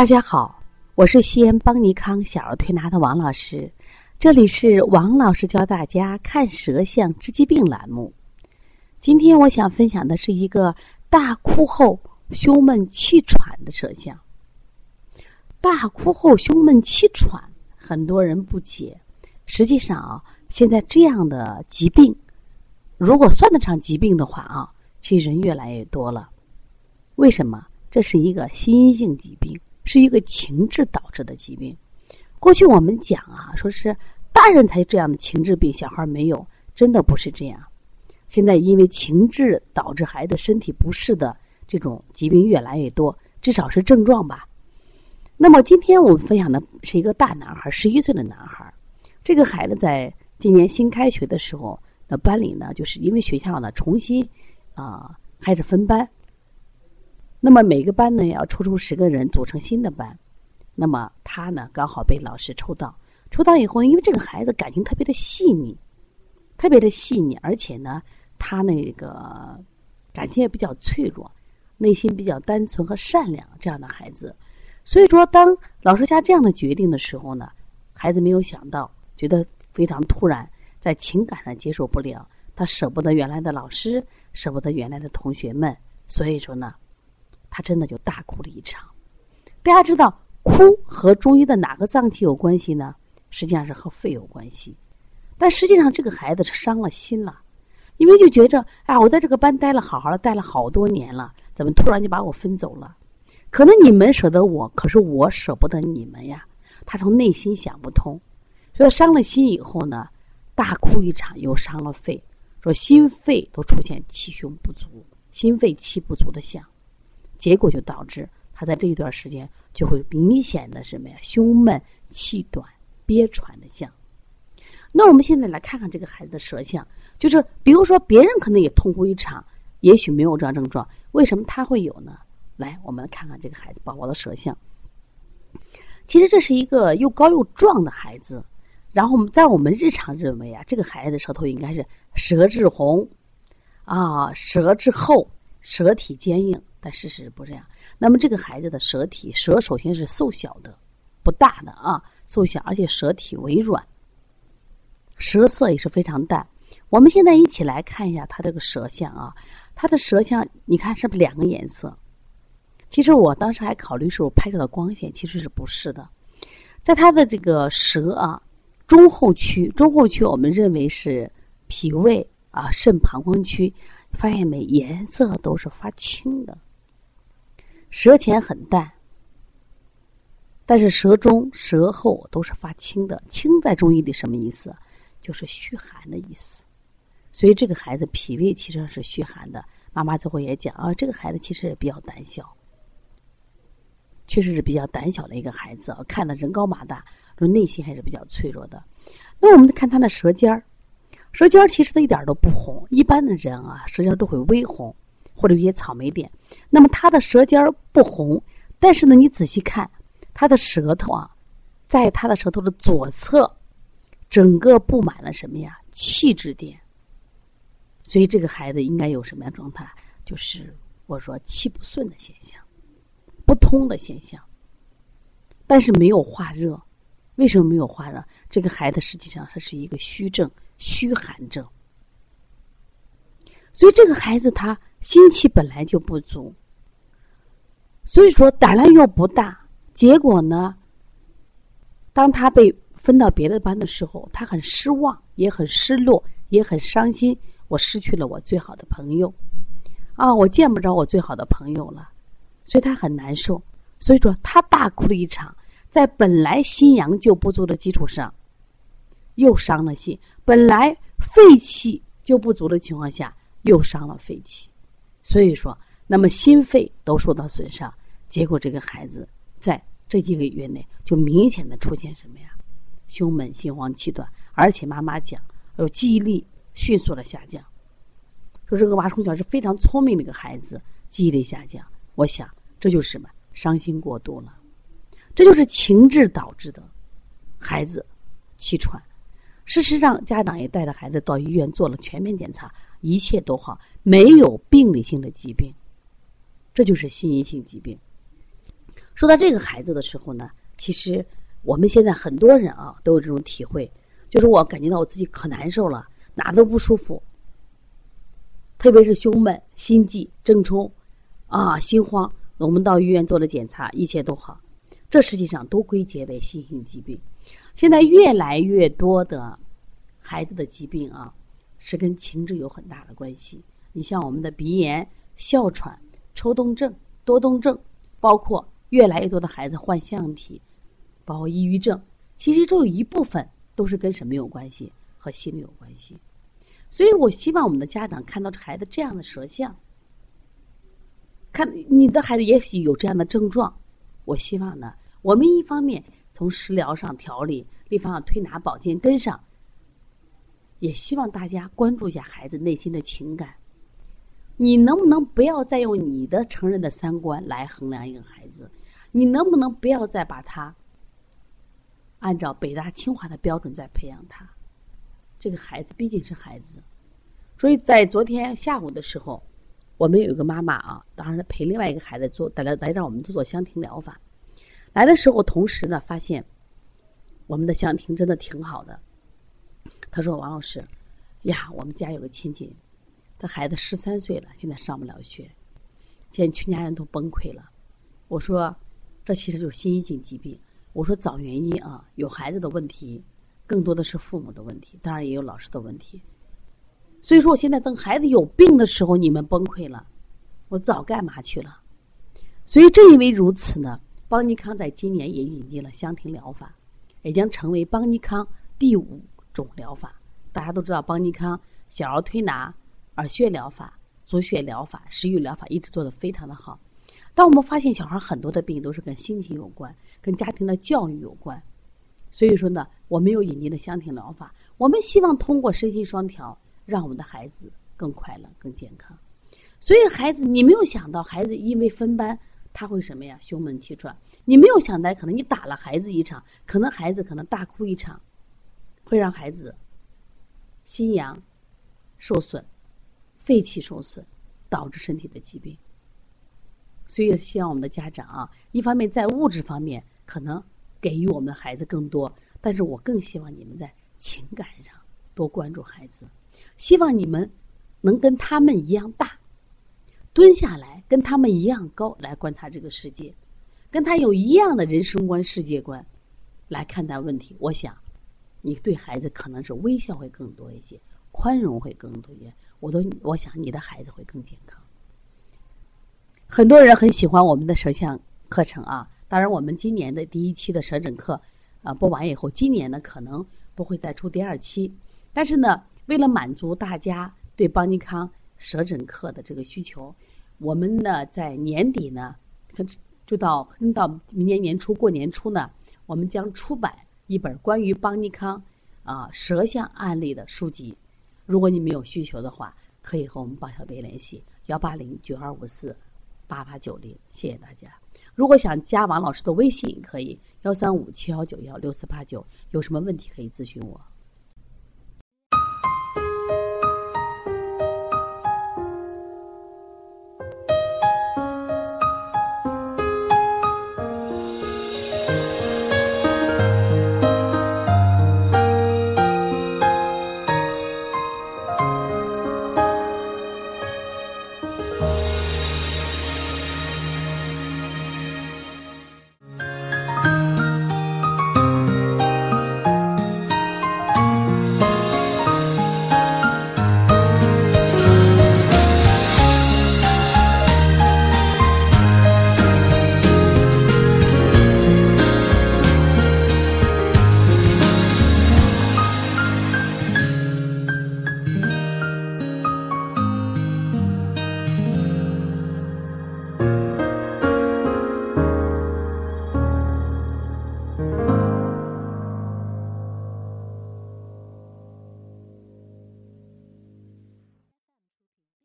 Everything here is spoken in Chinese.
大家好，我是西安邦尼康小儿推拿的王老师，这里是王老师教大家看舌象治疾病栏目。今天我想分享的是一个大哭后胸闷气喘的舌象。大哭后胸闷气喘，很多人不解。实际上啊，现在这样的疾病，如果算得上疾病的话啊，其实人越来越多了。为什么？这是一个心因性疾病。是一个情志导致的疾病。过去我们讲啊，说是大人才这样的情志病，小孩没有，真的不是这样。现在因为情志导致孩子身体不适的这种疾病越来越多，至少是症状吧。那么今天我们分享的是一个大男孩，十一岁的男孩。这个孩子在今年新开学的时候，那班里呢，就是因为学校呢重新啊开始分班。那么每个班呢要抽出十个人组成新的班，那么他呢刚好被老师抽到，抽到以后，因为这个孩子感情特别的细腻，特别的细腻，而且呢他那个感情也比较脆弱，内心比较单纯和善良这样的孩子，所以说当老师下这样的决定的时候呢，孩子没有想到，觉得非常突然，在情感上接受不了，他舍不得原来的老师，舍不得原来的同学们，所以说呢。他真的就大哭了一场。大家知道，哭和中医的哪个脏器有关系呢？实际上是和肺有关系。但实际上，这个孩子是伤了心了，因为就觉着啊，我在这个班待了好好的，待了好多年了，怎么突然就把我分走了？可能你们舍得我，可是我舍不得你们呀。他从内心想不通，所以伤了心以后呢，大哭一场，又伤了肺，说心肺都出现气胸不足、心肺气不足的象。结果就导致他在这一段时间就会明显的什么呀，胸闷、气短、憋喘的象。那我们现在来看看这个孩子的舌象，就是比如说别人可能也痛哭一场，也许没有这样症状，为什么他会有呢？来，我们看看这个孩子宝宝的舌象。其实这是一个又高又壮的孩子，然后我们在我们日常认为啊，这个孩子舌头应该是舌质红，啊，舌质厚，舌体坚硬。但事实不这样。那么这个孩子的舌体，舌首先是瘦小的，不大的啊，瘦小，而且舌体微软，舌色也是非常淡。我们现在一起来看一下他这个舌象啊，他的舌象，你看是不是两个颜色？其实我当时还考虑是我拍摄的光线，其实是不是的。在他的这个舌啊中后区，中后区我们认为是脾胃啊肾膀胱区，发现没？颜色都是发青的。舌前很淡，但是舌中、舌后都是发青的。青在中医里什么意思？就是虚寒的意思。所以这个孩子脾胃其实是虚寒的。妈妈最后也讲啊，这个孩子其实也比较胆小，确实是比较胆小的一个孩子啊。看的人高马大，说内心还是比较脆弱的。那我们看他的舌尖儿，舌尖儿其实他一点都不红。一般的人啊，舌尖都会微红。或者有些草莓点，那么他的舌尖不红，但是呢，你仔细看他的舌头啊，在他的舌头的左侧，整个布满了什么呀？气质点。所以这个孩子应该有什么样状态？就是我说气不顺的现象，不通的现象。但是没有化热，为什么没有化热？这个孩子实际上他是一个虚症，虚寒症。所以这个孩子他。心气本来就不足，所以说胆量又不大，结果呢，当他被分到别的班的时候，他很失望，也很失落，也很伤心。我失去了我最好的朋友，啊，我见不着我最好的朋友了，所以他很难受。所以说他大哭了一场，在本来心阳就不足的基础上，又伤了心。本来肺气就不足的情况下，又伤了肺气。所以说，那么心肺都受到损伤，结果这个孩子在这几个月内就明显的出现什么呀？胸闷、心慌、气短，而且妈妈讲，有记忆力迅速的下降。说这个娃从小是非常聪明的一个孩子，记忆力下降。我想这就是什么？伤心过度了，这就是情志导致的，孩子气喘。事实上，家长也带着孩子到医院做了全面检查。一切都好，没有病理性的疾病，这就是心因性疾病。说到这个孩子的时候呢，其实我们现在很多人啊都有这种体会，就是我感觉到我自己可难受了，哪都不舒服，特别是胸闷、心悸、怔冲，啊，心慌。我们到医院做了检查，一切都好，这实际上都归结为心性疾病。现在越来越多的孩子的疾病啊，是跟情志有很大的关系。你像我们的鼻炎、哮喘、抽动症、多动症，包括越来越多的孩子患腺体，包括抑郁症，其实都有一部分都是跟什么有关系？和心理有关系。所以我希望我们的家长看到这孩子这样的舌象。看你的孩子也许有这样的症状，我希望呢，我们一方面从食疗上调理，另一方面推拿保健根上，也希望大家关注一下孩子内心的情感。你能不能不要再用你的成人的三观来衡量一个孩子？你能不能不要再把他按照北大清华的标准再培养他？这个孩子毕竟是孩子，所以在昨天下午的时候。我们有一个妈妈啊，当时陪另外一个孩子做，来来让我们做做香庭疗法。来的时候，同时呢，发现我们的香庭真的挺好的。他说：“王老师，呀，我们家有个亲戚，他孩子十三岁了，现在上不了学，现在全家人都崩溃了。”我说：“这其实就是心因性疾病。”我说：“找原因啊，有孩子的问题，更多的是父母的问题，当然也有老师的问题。”所以说，我现在等孩子有病的时候，你们崩溃了，我早干嘛去了？所以正因为如此呢，邦尼康在今年也引进了香庭疗法，也将成为邦尼康第五种疗法。大家都知道，邦尼康小儿推拿、耳穴疗法、足穴疗法、食欲疗法一直做的非常的好。当我们发现小孩很多的病都是跟心情有关，跟家庭的教育有关，所以说呢，我们又引进了香庭疗法。我们希望通过身心双调。让我们的孩子更快乐、更健康。所以，孩子，你没有想到，孩子因为分班，他会什么呀？胸闷气喘。你没有想到，可能你打了孩子一场，可能孩子可能大哭一场，会让孩子心阳受损、肺气受损，导致身体的疾病。所以，希望我们的家长啊，一方面在物质方面可能给予我们的孩子更多，但是我更希望你们在情感上多关注孩子。希望你们能跟他们一样大，蹲下来跟他们一样高来观察这个世界，跟他有一样的人生观、世界观来看待问题。我想，你对孩子可能是微笑会更多一些，宽容会更多一些。我都我想你的孩子会更健康。很多人很喜欢我们的舌象课程啊，当然我们今年的第一期的舌诊课啊播完以后，今年呢可能不会再出第二期，但是呢。为了满足大家对邦尼康舌诊课的这个需求，我们呢在年底呢，就到到明年年初过年初呢，我们将出版一本关于邦尼康啊舌象案例的书籍。如果你们有需求的话，可以和我们鲍小贝联系幺八零九二五四八八九零，谢谢大家。如果想加王老师的微信，可以幺三五七幺九幺六四八九，有什么问题可以咨询我。